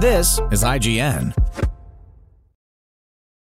This is IGN.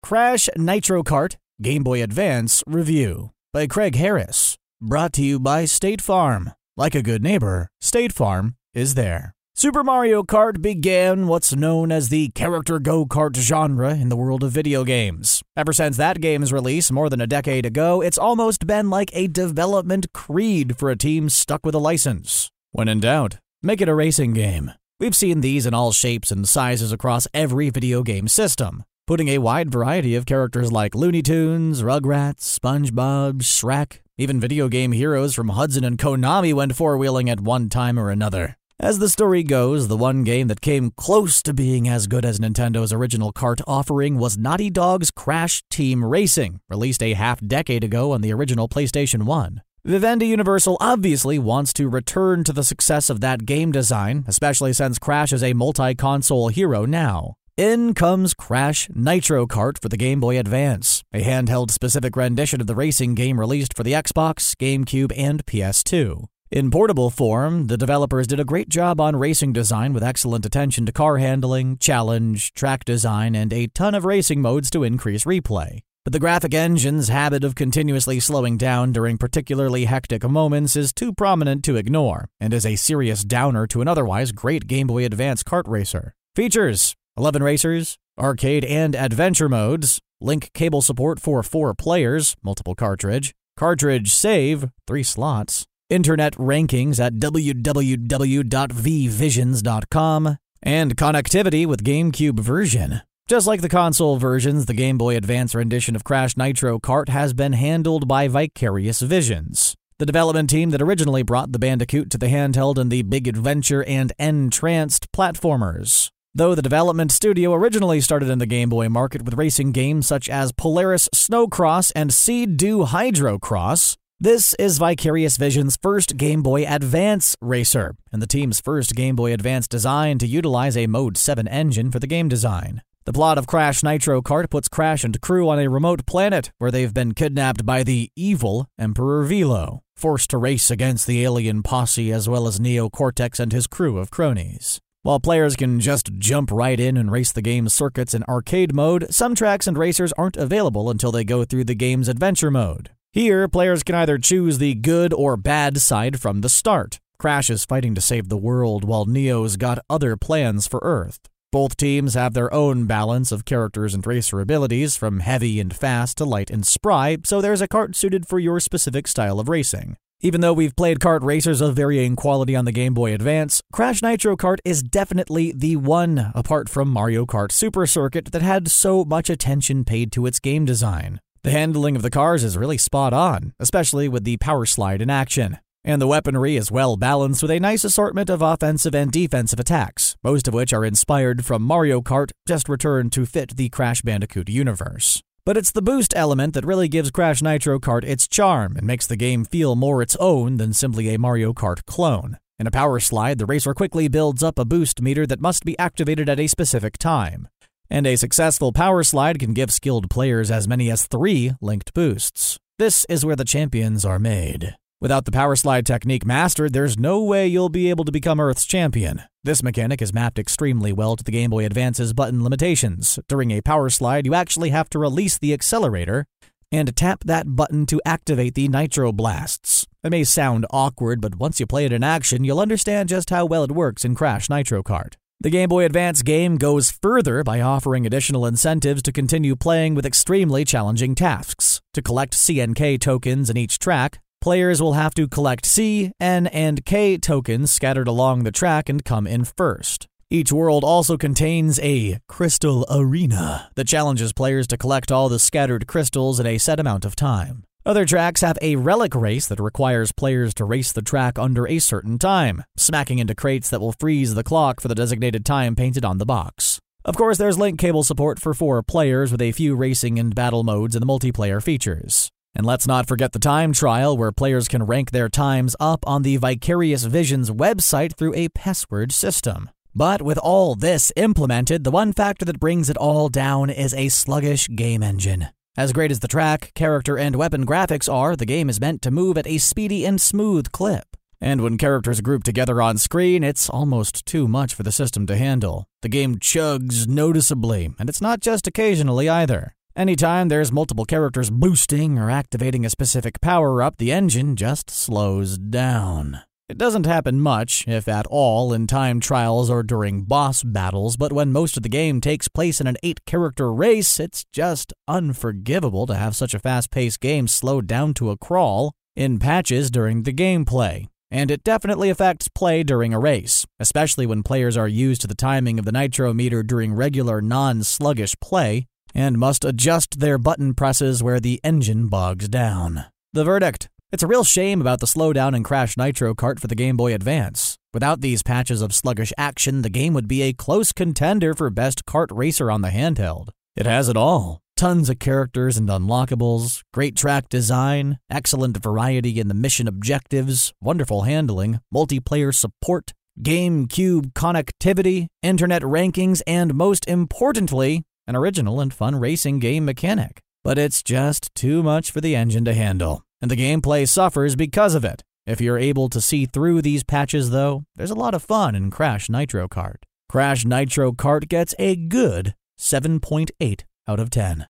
Crash Nitro Kart Game Boy Advance Review by Craig Harris. Brought to you by State Farm. Like a good neighbor, State Farm is there. Super Mario Kart began what's known as the character go kart genre in the world of video games. Ever since that game's release more than a decade ago, it's almost been like a development creed for a team stuck with a license. When in doubt, make it a racing game. We've seen these in all shapes and sizes across every video game system, putting a wide variety of characters like Looney Tunes, Rugrats, SpongeBob, Shrek, even video game heroes from Hudson and Konami went four wheeling at one time or another. As the story goes, the one game that came close to being as good as Nintendo's original kart offering was Naughty Dog's Crash Team Racing, released a half decade ago on the original PlayStation 1. Vivendi Universal obviously wants to return to the success of that game design, especially since Crash is a multi console hero now. In comes Crash Nitro Kart for the Game Boy Advance, a handheld specific rendition of the racing game released for the Xbox, GameCube, and PS2. In portable form, the developers did a great job on racing design with excellent attention to car handling, challenge, track design, and a ton of racing modes to increase replay. But the graphic engine's habit of continuously slowing down during particularly hectic moments is too prominent to ignore, and is a serious downer to an otherwise great Game Boy Advance kart racer. Features 11 racers, arcade and adventure modes, link cable support for 4 players, multiple cartridge, cartridge save, 3 slots, internet rankings at www.vvisions.com, and connectivity with GameCube version. Just like the console versions, the Game Boy Advance rendition of Crash Nitro Kart has been handled by Vicarious Visions, the development team that originally brought the Bandicoot to the handheld and the Big Adventure and N-Tranced platformers. Though the development studio originally started in the Game Boy market with racing games such as Polaris Snowcross and Sea-Doo Hydrocross, this is Vicarious Vision's first Game Boy Advance racer, and the team's first Game Boy Advance design to utilize a Mode 7 engine for the game design. The plot of Crash Nitro Kart puts Crash and crew on a remote planet where they've been kidnapped by the evil Emperor Velo, forced to race against the alien posse as well as Neo Cortex and his crew of cronies. While players can just jump right in and race the game's circuits in arcade mode, some tracks and racers aren't available until they go through the game's adventure mode. Here, players can either choose the good or bad side from the start. Crash is fighting to save the world while Neo's got other plans for Earth. Both teams have their own balance of characters and racer abilities, from heavy and fast to light and spry, so there's a cart suited for your specific style of racing. Even though we've played kart racers of varying quality on the Game Boy Advance, Crash Nitro Kart is definitely the one, apart from Mario Kart Super Circuit, that had so much attention paid to its game design. The handling of the cars is really spot on, especially with the power slide in action. And the weaponry is well balanced with a nice assortment of offensive and defensive attacks, most of which are inspired from Mario Kart, just returned to fit the Crash Bandicoot universe. But it's the boost element that really gives Crash Nitro Kart its charm and makes the game feel more its own than simply a Mario Kart clone. In a power slide, the racer quickly builds up a boost meter that must be activated at a specific time. And a successful power slide can give skilled players as many as three linked boosts. This is where the champions are made. Without the power slide technique mastered, there's no way you'll be able to become Earth's champion. This mechanic is mapped extremely well to the Game Boy Advance's button limitations. During a power slide, you actually have to release the accelerator and tap that button to activate the nitro blasts. It may sound awkward, but once you play it in action, you'll understand just how well it works in Crash Nitro Kart. The Game Boy Advance game goes further by offering additional incentives to continue playing with extremely challenging tasks. To collect CNK tokens in each track, Players will have to collect C, N, and K tokens scattered along the track and come in first. Each world also contains a crystal arena that challenges players to collect all the scattered crystals in a set amount of time. Other tracks have a relic race that requires players to race the track under a certain time, smacking into crates that will freeze the clock for the designated time painted on the box. Of course, there's link cable support for four players with a few racing and battle modes the multiplayer features. And let's not forget the time trial, where players can rank their times up on the Vicarious Visions website through a password system. But with all this implemented, the one factor that brings it all down is a sluggish game engine. As great as the track, character, and weapon graphics are, the game is meant to move at a speedy and smooth clip. And when characters group together on screen, it's almost too much for the system to handle. The game chugs noticeably, and it's not just occasionally either. Anytime there's multiple characters boosting or activating a specific power up, the engine just slows down. It doesn't happen much, if at all, in time trials or during boss battles, but when most of the game takes place in an eight character race, it's just unforgivable to have such a fast paced game slowed down to a crawl in patches during the gameplay. And it definitely affects play during a race, especially when players are used to the timing of the nitro meter during regular non sluggish play and must adjust their button presses where the engine bogs down. The verdict it's a real shame about the slowdown and Crash Nitro Kart for the Game Boy Advance. Without these patches of sluggish action, the game would be a close contender for Best Kart Racer on the handheld. It has it all tons of characters and unlockables, great track design, excellent variety in the mission objectives, wonderful handling, multiplayer support, GameCube connectivity, internet rankings, and most importantly, an original and fun racing game mechanic. But it's just too much for the engine to handle and the gameplay suffers because of it. If you're able to see through these patches, though, there's a lot of fun in Crash Nitro Kart. Crash Nitro Kart gets a good 7.8 out of 10.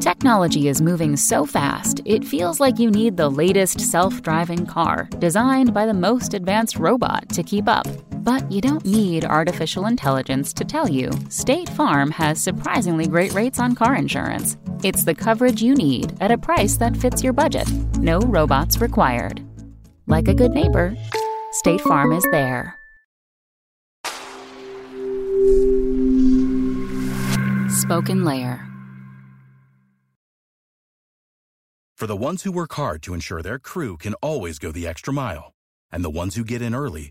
Technology is moving so fast, it feels like you need the latest self driving car, designed by the most advanced robot to keep up. But you don't need artificial intelligence to tell you State Farm has surprisingly great rates on car insurance. It's the coverage you need at a price that fits your budget. No robots required. Like a good neighbor, State Farm is there. Spoken Layer. For the ones who work hard to ensure their crew can always go the extra mile, and the ones who get in early